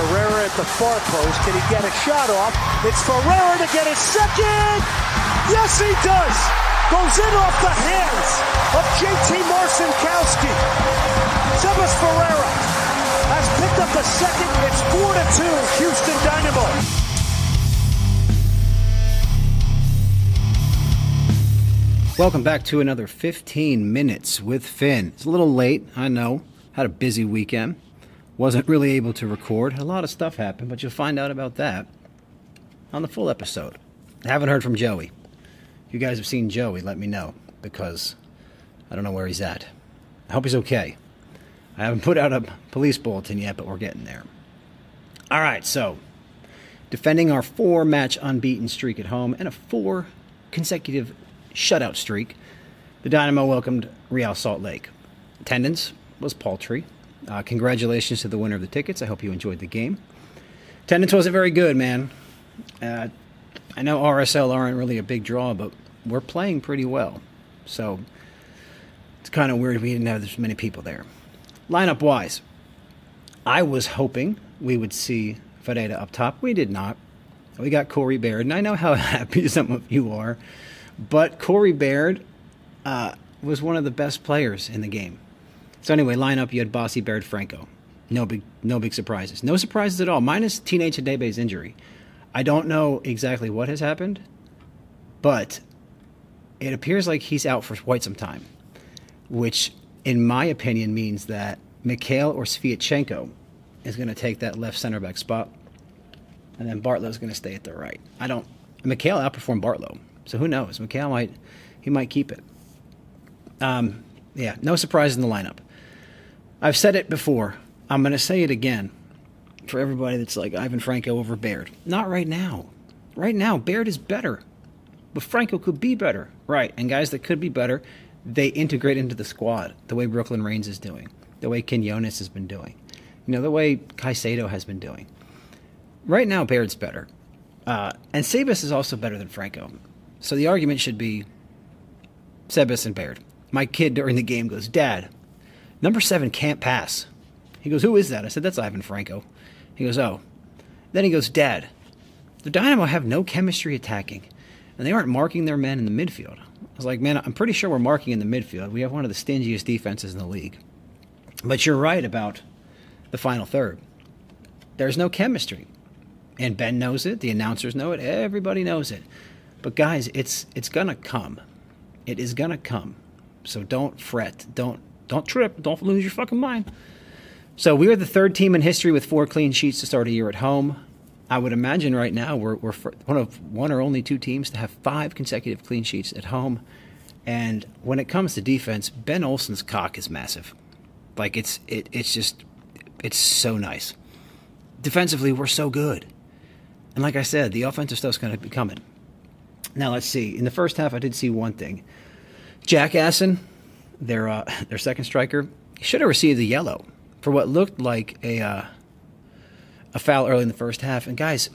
Ferreira at the far post. Can he get a shot off? It's Ferreira to get his second. Yes, he does. Goes in off the hands of JT Marcinkowski. Sebas Ferreira has picked up the second. It's 4 to 2, Houston Dynamo. Welcome back to another 15 minutes with Finn. It's a little late, I know. Had a busy weekend. Wasn't really able to record. A lot of stuff happened, but you'll find out about that on the full episode. I haven't heard from Joey. You guys have seen Joey, let me know because I don't know where he's at. I hope he's okay. I haven't put out a police bulletin yet, but we're getting there. All right, so defending our four match unbeaten streak at home and a four consecutive shutout streak, the Dynamo welcomed Real Salt Lake. Attendance was paltry. Uh, congratulations to the winner of the tickets. I hope you enjoyed the game. Attendance wasn't very good, man. Uh, I know RSL aren't really a big draw, but we're playing pretty well. So it's kind of weird we didn't have this many people there. Lineup wise, I was hoping we would see Ferreira up top. We did not. We got Corey Baird, and I know how happy some of you are, but Corey Baird uh, was one of the best players in the game. So anyway, lineup you had Bassi, Baird, Franco. No big, no big surprises. No surprises at all. Minus Teenage Hadebe's injury. I don't know exactly what has happened, but it appears like he's out for quite some time, which, in my opinion, means that Micael or Sviatchenko is going to take that left center back spot, and then Bartlow's going to stay at the right. I don't. Micael outperformed Bartlow, so who knows? Micael might he might keep it. Um, yeah, no surprise in the lineup. I've said it before. I'm going to say it again for everybody that's like Ivan Franco over Baird. Not right now. Right now, Baird is better. But Franco could be better. Right. And guys that could be better, they integrate into the squad the way Brooklyn Raines is doing, the way Quinones has been doing, you know, the way Caicedo has been doing. Right now, Baird's better. Uh, and Sebas is also better than Franco. So the argument should be Sebas and Baird. My kid during the game goes, Dad, number seven can't pass. He goes, Who is that? I said, That's Ivan Franco. He goes, Oh. Then he goes, Dad, the Dynamo have no chemistry attacking, and they aren't marking their men in the midfield. I was like, Man, I'm pretty sure we're marking in the midfield. We have one of the stingiest defenses in the league. But you're right about the final third. There's no chemistry. And Ben knows it, the announcers know it, everybody knows it. But guys, it's it's gonna come. It is gonna come. So don't fret. Don't don't trip. Don't lose your fucking mind. So we are the third team in history with four clean sheets to start a year at home. I would imagine right now we're, we're one of one or only two teams to have five consecutive clean sheets at home. And when it comes to defense, Ben Olsen's cock is massive. Like it's it, it's just it's so nice. Defensively, we're so good. And like I said, the offensive stuff's going to be coming. Now let's see. In the first half, I did see one thing. Jack Assen, their uh, their second striker, should have received a yellow for what looked like a uh, a foul early in the first half. And guys,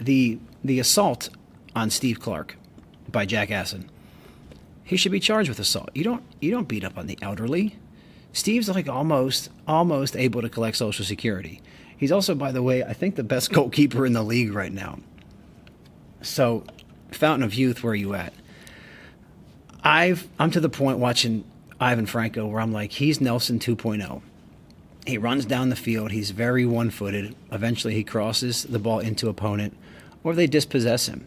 the the assault on Steve Clark by Jack Assen, he should be charged with assault. You don't you don't beat up on the elderly. Steve's like almost almost able to collect Social Security. He's also, by the way, I think the best goalkeeper in the league right now. So, Fountain of Youth, where are you at? I've I'm to the point watching Ivan Franco where I'm like, he's Nelson 2.0. He runs down the field. He's very one-footed. Eventually, he crosses the ball into opponent, or they dispossess him.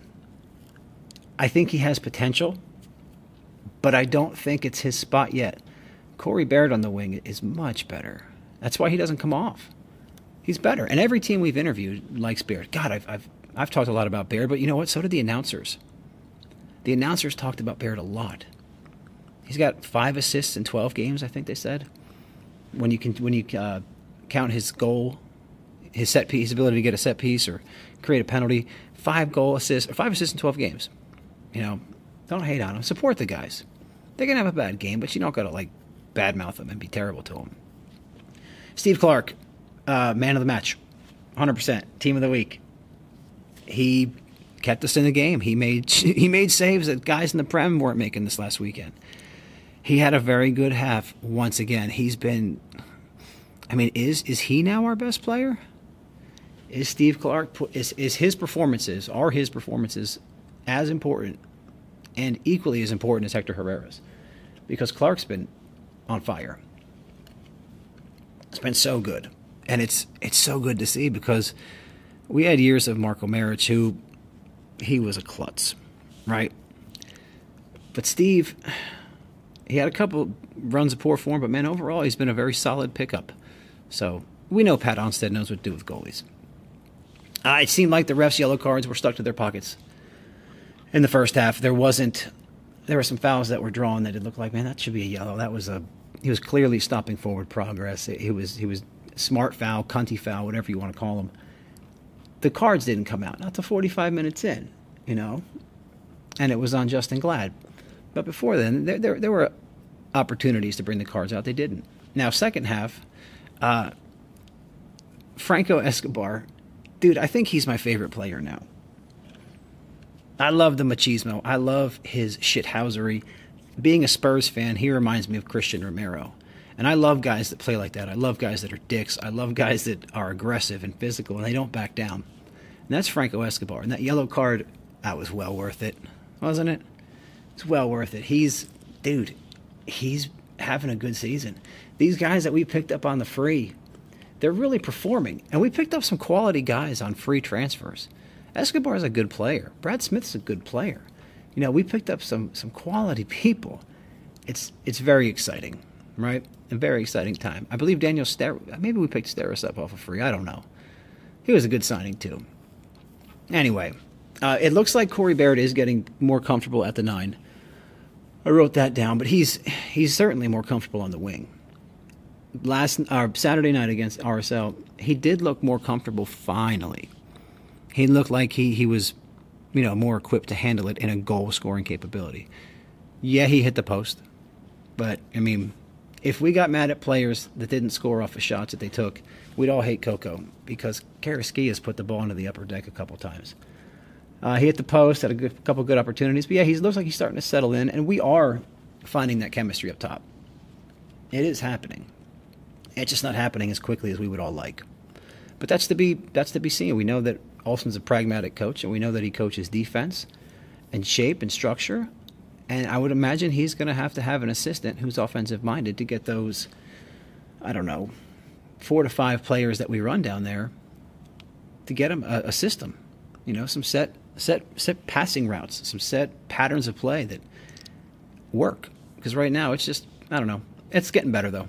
I think he has potential, but I don't think it's his spot yet. Corey Baird on the wing is much better. That's why he doesn't come off. He's better, and every team we've interviewed likes Baird. God, I've I've I've talked a lot about Baird, but you know what? So did the announcers. The announcers talked about Baird a lot. He's got five assists in 12 games, I think they said. When you can, when you uh, count his goal, his set piece, his ability to get a set piece or create a penalty, five goal assists, or five assists in 12 games. You know, don't hate on him. Support the guys. They can have a bad game, but you don't got to like badmouth them and be terrible to them. Steve Clark, uh, man of the match, 100%, team of the week. He kept us in the game. He made he made saves that guys in the Prem weren't making this last weekend. He had a very good half once again. He's been I mean, is is he now our best player? is Steve Clark is is his performances are his performances as important and equally as important as Hector Herrera's because Clark's been on fire. It's been so good. And it's it's so good to see because we had years of Marko Maric who he was a klutz, right? But Steve he had a couple runs of poor form, but man, overall he's been a very solid pickup. So we know Pat Onstad knows what to do with goalies. Uh, it seemed like the refs' yellow cards were stuck to their pockets in the first half. There wasn't. There were some fouls that were drawn that it looked like, man, that should be a yellow. That was a. He was clearly stopping forward progress. He was. He was smart foul, cunty foul, whatever you want to call them. The cards didn't come out. Not to 45 minutes in, you know, and it was on Justen Glad. But before then, there, there, there were opportunities to bring the cards out. They didn't. Now, second half, uh, Franco Escobar dude, I think he's my favorite player now. I love the machismo. I love his shithousery. Being a Spurs fan, he reminds me of Cristian Romero. And I love guys that play like that. I love guys that are dicks. I love guys that are aggressive and physical and they don't back down. And that's Franco Escobar. And that yellow card, that was well worth it, wasn't it? It's well worth it. He's, dude, he's having a good season. These guys that we picked up on the free, they're really performing. And we picked up some quality guys on free transfers. Escobar is a good player. Brad Smith's a good player. You know, we picked up some some quality people. It's it's very exciting, right? A very exciting time. I believe Daniel Ster maybe we picked Steres up off of free. I don't know. He was a good signing too. Anyway, uh, it looks like Corey Baird is getting more comfortable at the nine. I wrote that down, but he's he's certainly more comfortable on the wing last uh, Saturday night against RSL, he did look more comfortable. Finally, he looked like he he was, you know, more equipped to handle it in a goal scoring capability. Yeah, he hit the post, but I mean, if we got mad at players that didn't score off the shots that they took, we'd all hate Coco because Carrasquilla has put the ball into the upper deck a couple times. Uh, he hit the post, had a good, couple good opportunities, but yeah, he looks like he's starting to settle in, and we are finding that chemistry up top. It is happening. It's just not happening as quickly as we would all like. But that's to be that's to be seen. We know that Olsen's a pragmatic coach, and we know that he coaches defense and shape and structure. And I would imagine he's going to have to have an assistant who's offensive minded to get those, I don't know, four to five players that we run down there to get him a, a system. You know, some set set set passing routes, some set patterns of play that work. Because right now it's just I don't know. It's getting better though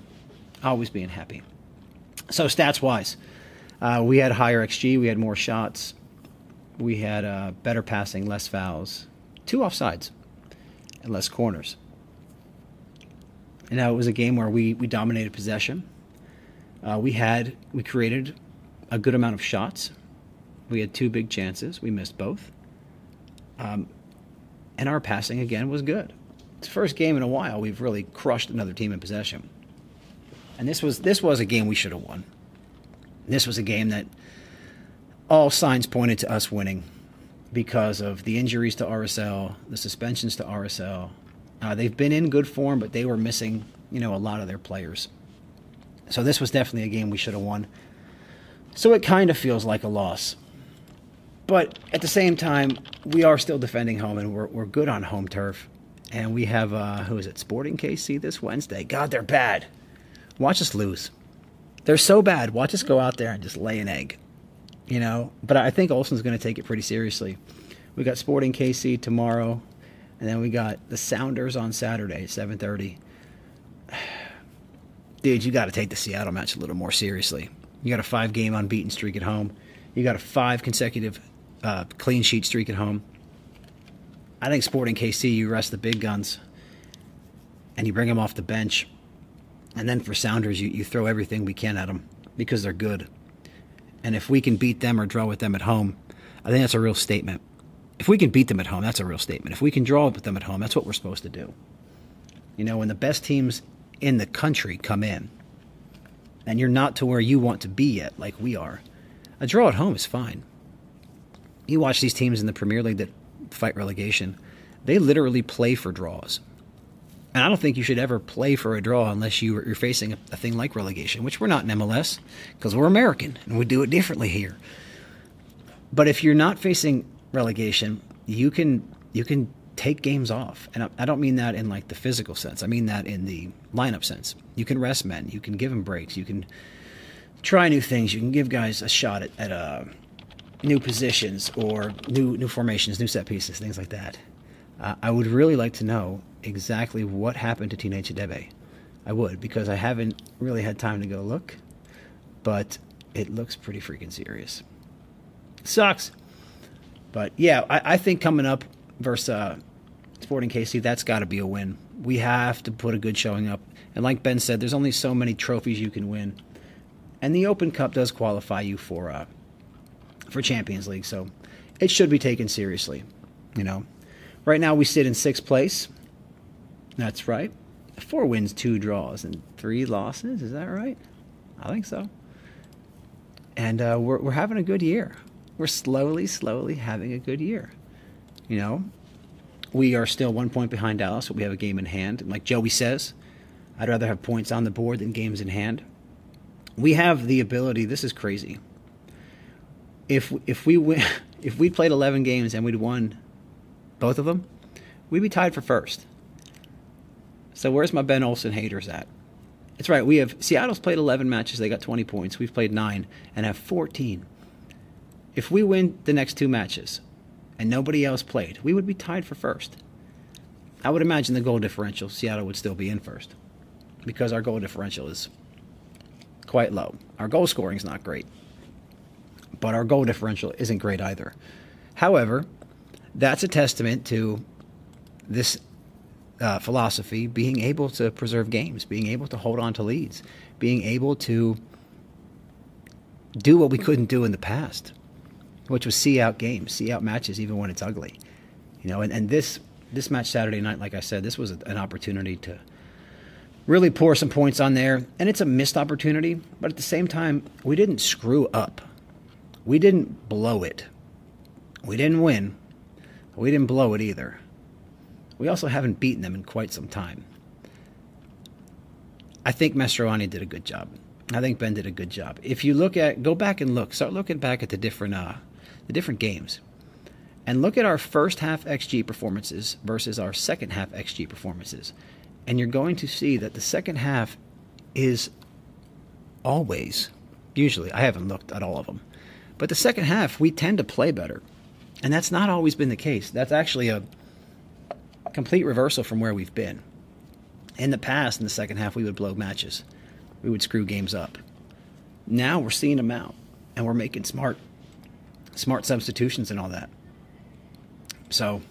always being happy. So stats wise, uh, we had higher xG, we had more shots, we had uh, better passing, less fouls, two offsides, and less corners. And now it was a game where we, we dominated possession. Uh, we had we created a good amount of shots. We had two big chances. We missed both. Um, and our passing again was good. It's the first game in a while we've really crushed another team in possession. And this was this was a game we should have won. This was a game that all signs pointed to us winning because of the injuries to RSL, the suspensions to RSL. Uh, they've been in good form, but they were missing, you know, a lot of their players. So this was definitely a game we should have won. So it kind of feels like a loss. But at the same time, we are still defending home, and we're, we're good on home turf. And we have, uh, who is it, Sporting KC this Wednesday. God, they're bad. Watch us lose. They're so bad. Watch us go out there and just lay an egg. You know, but I think Olsen's going to take it pretty seriously. We got Sporting KC tomorrow, and then we got the Sounders on Saturday, at 7:30. Dude, you got to take the Seattle match a little more seriously. You got a five-game unbeaten streak at home. You got a five consecutive uh, clean sheet streak at home. I think Sporting KC, you rest the big guns, and you bring them off the bench and then for Sounders, you, you throw everything we can at them because they're good. And if we can beat them or draw with them at home, I think that's a real statement. If we can beat them at home, that's a real statement. If we can draw with them at home, that's what we're supposed to do. You know, when the best teams in the country come in, and you're not to where you want to be yet, like we are, a draw at home is fine. You watch these teams in the Premier League that fight relegation, they literally play for draws. And I don't think you should ever play for a draw unless you, are facing a, a thing like relegation, which we're not in MLS because we're American and we do it differently here. But if you're not facing relegation, you can you can take games off, and I, I don't mean that in like the physical sense. I mean that in the lineup sense. You can rest men. You can give them breaks. You can try new things. You can give guys a shot at, at uh, new positions or new new formations, new set pieces, things like that. Uh, I would really like to know exactly what happened to Teenage Debe. I would because I haven't really had time to go look, but it looks pretty freaking serious. Sucks, but yeah, I, I think coming up versus uh, Sporting KC, that's got to be a win. We have to put a good showing up, and like Ben said, there's only so many trophies you can win, and the Open Cup does qualify you for uh, for Champions League, so it should be taken seriously. You know, right now we sit in sixth place. That's right. Four wins, two draws, and three losses. Is that right? I think so. And uh, we're, we're having a good year. We're slowly, slowly having a good year. You know, we are still one point behind Dallas, but we have a game in hand. And like Joey says, I'd rather have points on the board than games in hand. We have the ability. This is crazy if if we win, if we played 11 games and we'd won both of them, we'd be tied for first. So where's my Ben Olsen haters at? It's right. We have Seattle's played 11 matches. They got 20 points. We've played nine and have 14. If we win the next two matches and nobody else played, we would be tied for first. I would imagine the goal differential, Seattle would still be in first because our goal differential is quite low. Our goal scoring is not great but our goal differential isn't great either. However, that's a testament to this uh, philosophy being able to preserve games, being able to hold on to leads, being able to do what we couldn't do in the past, which was see out games, see out matches, even when it's ugly. You know, and, and this this match Saturday night, like I said, this was an opportunity to really pour some points on there, and it's a missed opportunity, but at the same time, we didn't screw up we didn't blow it. We didn't win. We didn't blow it either. We also haven't beaten them in quite some time. I think Mastroeni did a good job. I think Ben did a good job. If you look at, go back and look, start looking back at the different, uh, the different games, and look at our first half XG performances versus our second half XG performances, and you're going to see that the second half is always, usually, I haven't looked at all of them, but the second half, we tend to play better. And that's not always been the case. That's actually a complete reversal from where we've been. In the past, in the second half, we would blow matches, we would screw games up. Now we're seeing them out, and we're making smart, smart substitutions and all that. So,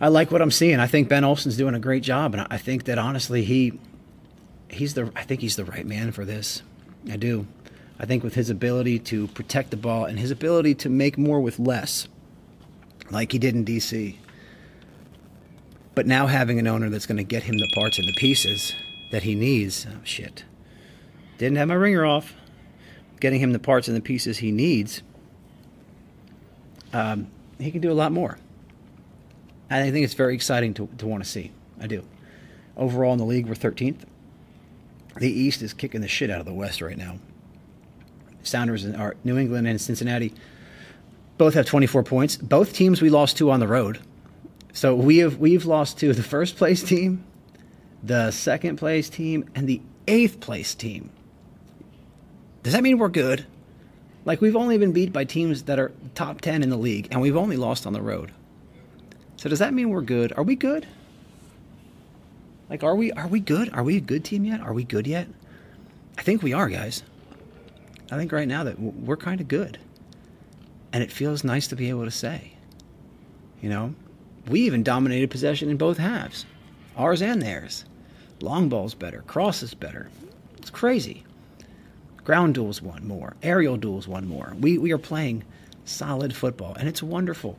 I like what I'm seeing. I think Ben Olsen's doing a great job, and I think that honestly, he, he's the. I think he's the right man for this. I do. I think with his ability to protect the ball and his ability to make more with less, like he did in DC. But now having an owner that's going to get him the parts and the pieces that he needs, oh shit. Didn't have my ringer off. Getting him the parts and the pieces he needs, um, he can do a lot more. And I think it's very exciting to, to want to see. I do. Overall in the league, we're 13th. The East is kicking the shit out of the West right now. Sounders are New England and Cincinnati both have 24 points. Both teams we lost to on the road. So we have we've lost to the first place team, the second place team, and the eighth place team. Does that mean we're good? Like we've only been beat by teams that are top 10 in the league and we've only lost on the road. So does that mean we're good? Are we good? Like are we are we good? Are we a good team yet? Are we good yet? I think we are, guys. I think right now that we're kind of good. And it feels nice to be able to say. You know, we even dominated possession in both halves, ours and theirs. Long ball's better, cross is better. It's crazy. Ground duels won more, aerial duels won more. We, we are playing solid football, and it's wonderful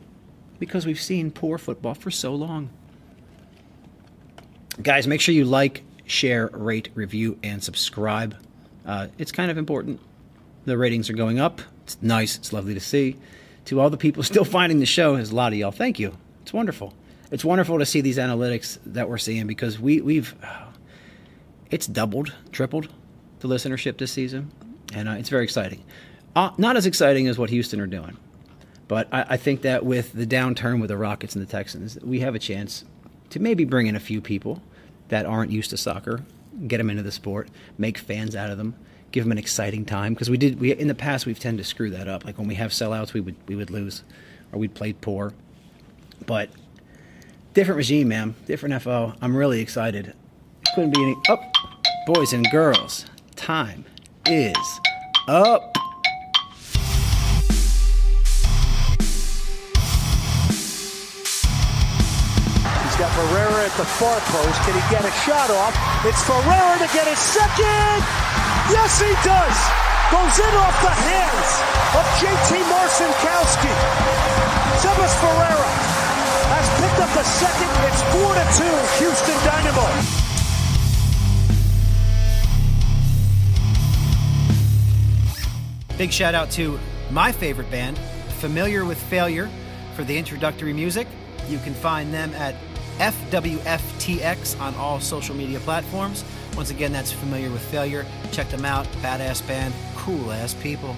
because we've seen poor football for so long. Guys, make sure you like, share, rate, review, and subscribe. Uh, it's kind of important. The ratings are going up. It's nice. It's lovely to see. To all the people still finding the show, there's a lot of y'all. Thank you. It's wonderful. It's wonderful to see these analytics that we're seeing because we, we've it's doubled, tripled the listenership this season, and uh, it's very exciting. Uh, not as exciting as what Houston are doing. But I, I think that with the downturn with the Rockets and the Texans, we have a chance to maybe bring in a few people that aren't used to soccer, get them into the sport, make fans out of them, give them an exciting time. Because we did, we in the past we've tended to screw that up. Like when we have sellouts, we would we would lose, or we'd play poor. But different regime, man, different FO. I'm really excited. Couldn't be any up, oh, boys and girls. Time is up. He's got Ferreira at the far post. Can he get a shot off? It's Ferreira to get his second. Yes, he does. Goes in off the hands of JT Marcinkowski. Sebas Ferreira has picked up the second. It's 4 to 2, Houston Dynamo. Big shout out to my favorite band, Familiar with Failure, for the introductory music. You can find them at FWFTX on all social media platforms. Once again, that's Familiar with Failure. Check them out. Badass band, cool ass people.